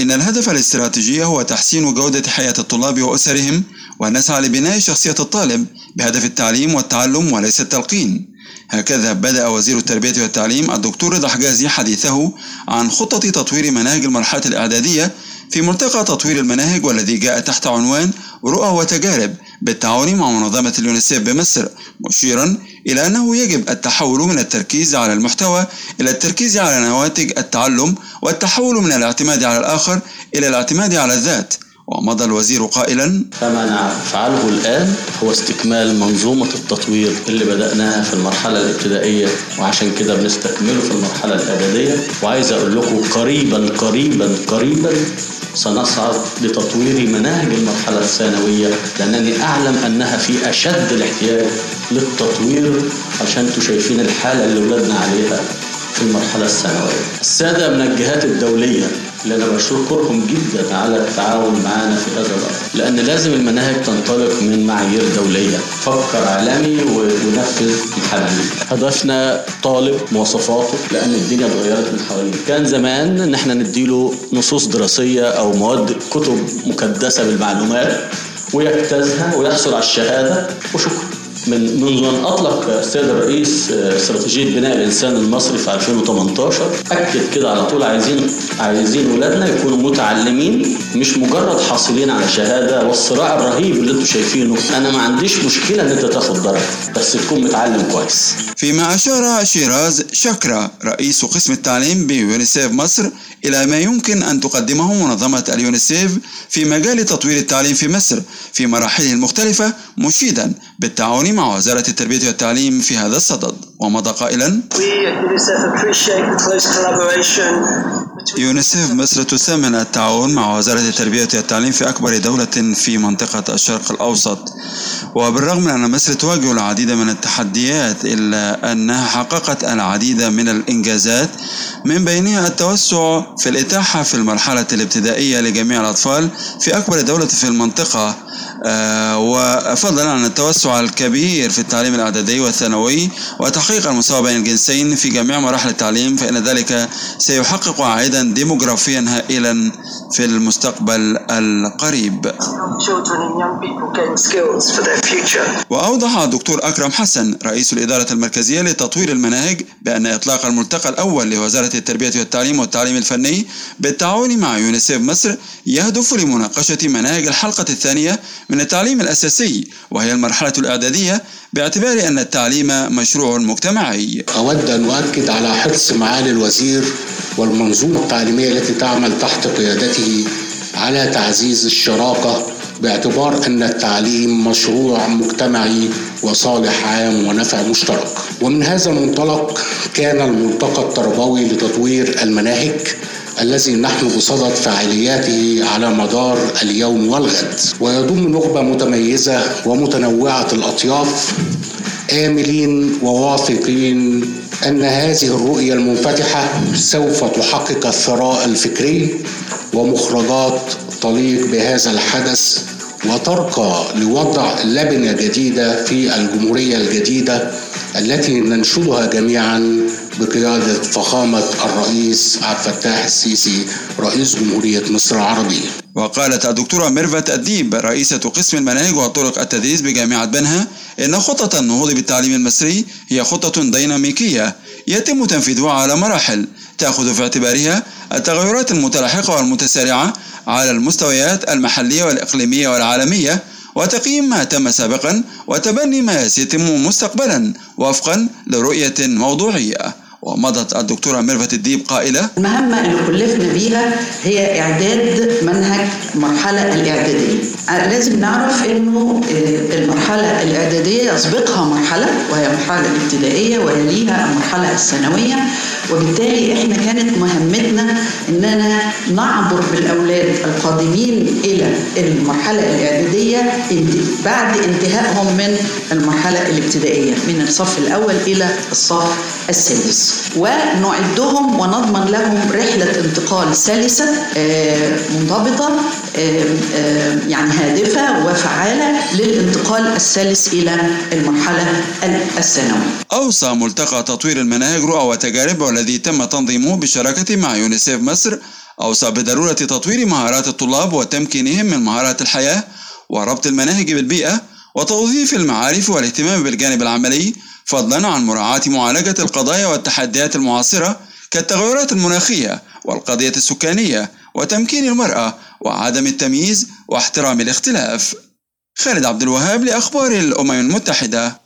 إن الهدف الاستراتيجي هو تحسين جودة حياة الطلاب وأسرهم ونسعى لبناء شخصية الطالب بهدف التعليم والتعلم وليس التلقين. هكذا بدأ وزير التربية والتعليم الدكتور رضا حجازي حديثه عن خطة تطوير مناهج المرحلة الإعدادية في ملتقى تطوير المناهج والذي جاء تحت عنوان رؤى وتجارب بالتعاون مع منظمة اليونيسيف بمصر مشيرا إلى أنه يجب التحول من التركيز على المحتوى إلى التركيز على نواتج التعلم والتحول من الاعتماد على الآخر إلى الاعتماد على الذات. ومضى الوزير قائلا فما نفعله الآن هو استكمال منظومة التطوير اللي بدأناها في المرحلة الابتدائية وعشان كده بنستكمله في المرحلة الإعدادية. وعايز أقول لكم قريبا قريبا قريبا سنصعد لتطوير مناهج المرحلة الثانوية لأنني أعلم أنها في أشد الاحتياج للتطوير عشان أنتوا شايفين الحالة اللي ولادنا عليها في المرحلة الثانوية. السادة من الجهات الدولية. اللي أنا بشكرهم جدا على التعاون معنا في هذا الأمر. لأن لازم المناهج تنطلق من معايير دولية. فكر عالمي ونفذ محلي هدفنا طالب مواصفاته لأن الدنيا اتغيرت من حواليه كان زمان إن إحنا نديله نصوص دراسية أو مواد كتب مكدسة بالمعلومات ويجتازها ويحصل على الشهادة وشكرا. من منذ أن أطلق السيد الرئيس استراتيجية بناء الإنسان المصري في 2018 أكد كده على طول عايزين عايزين ولادنا يكونوا متعلمين مش مجرد حاصلين على شهادة والصراع الرهيب اللي أنتم شايفينه. أنا ما عنديش مشكلة إن أنت تاخد درجة بس تكون متعلم كويس. فيما أشار شيراز شكرا. رئيس قسم التعليم بيونيسيف مصر إلى ما يمكن أن تقدمه منظمة اليونيسيف في مجال تطوير التعليم في مصر في مراحله المختلفة مشيدا بالتعاون مع وزارة التربية والتعليم في هذا الصدد. ومضى قائلا يونيسيف مصر تثمن التعاون مع وزارة التربية والتعليم في أكبر دولة في منطقة الشرق الأوسط. وبالرغم من أن مصر تواجه العديد من التحديات إلا أنها حققت العديد من الإنجازات من بينها التوسع في الإتاحة في المرحلة الابتدائية لجميع الأطفال في أكبر دولة في المنطقة. آه وفضلا عن التوسع الكبير في التعليم الإعدادي والثانوي وتحقيق المساواة بين الجنسين في جميع مراحل التعليم فإن ذلك سيحقق عائدا ديموغرافيا هائلا في المستقبل القريب. وأوضح الدكتور أكرم حسن رئيس الإدارة المركزية لتطوير المناهج بأن إطلاق الملتقى الأول لوزارة التربية والتعليم والتعليم الفني بالتعاون مع يونيسيف مصر يهدف لمناقشة مناهج الحلقة الثانية من التعليم الأساسي وهي المرحلة الإعدادية باعتبار أن التعليم مشروع مجتمعي. أود أن أؤكد على حرص معالي الوزير والمنظومة التعليمية التي تعمل تحت قيادته على تعزيز الشراكة باعتبار أن التعليم مشروع مجتمعي وصالح عام ونفع مشترك. ومن هذا المنطلق كان الملتقى التربوي لتطوير المناهج الذي نحن بصدد فعالياته على مدار اليوم والغد. ويضم نخبة متميزة ومتنوعة الأطياف آملين وواثقين أن هذه الرؤية المنفتحة سوف تحقق الثراء الفكري ومخرجات تليق بهذا الحدث وترقى لوضع لبنة جديدة في الجمهورية الجديدة التي ننشدها جميعا بقيادة فخامة الرئيس عبد الفتاح السيسي رئيس جمهورية مصر العربية. وقالت الدكتورة ميرفت أديب رئيسة قسم المناهج وطرق التدريس بجامعة بنها إن خطة النهوض بالتعليم المصري هي خطة ديناميكية يتم تنفيذها على مراحل تأخذ في اعتبارها التغيرات المتلاحقة والمتسارعة على المستويات المحلية والإقليمية والعالمية وتقييم ما تم سابقا وتبني ما سيتم مستقبلا وفقا لرؤية موضوعية. ومضت الدكتورة ميرفت الديب قائلة المهمة اللي كلفنا بيها هي إعداد منهج المرحلة الإعدادية. لازم نعرف إنه المرحلة الإعدادية يسبقها مرحلة وهي المرحلة الابتدائية ويليها المرحلة الثانوية. وبالتالي إحنا كانت مهمتنا إننا نعبر بالأولاد القادمين إلى المرحلة الإعدادية بعد انتهائهم من المرحلة الابتدائية من الصف الأول إلى الصف السادس. ونعدهم ونضمن لهم رحلة انتقال سلسة منضبطة يعني هادفة وفعالة للانتقال السلس إلى المرحلة الثانوية. أوصى ملتقى تطوير المناهج رؤى وتجارب والذي تم تنظيمه بالشراكة مع يونيسيف مصر أوصى بضرورة تطوير مهارات الطلاب وتمكينهم من مهارات الحياة وربط المناهج بالبيئة وتوظيف المعارف والاهتمام بالجانب العملي فضلا عن مراعاة معالجة القضايا والتحديات المعاصرة كالتغيرات المناخية والقضية السكانية وتمكين المرأة وعدم التمييز واحترام الاختلاف. خالد عبد الوهاب لأخبار الأمم المتحدة.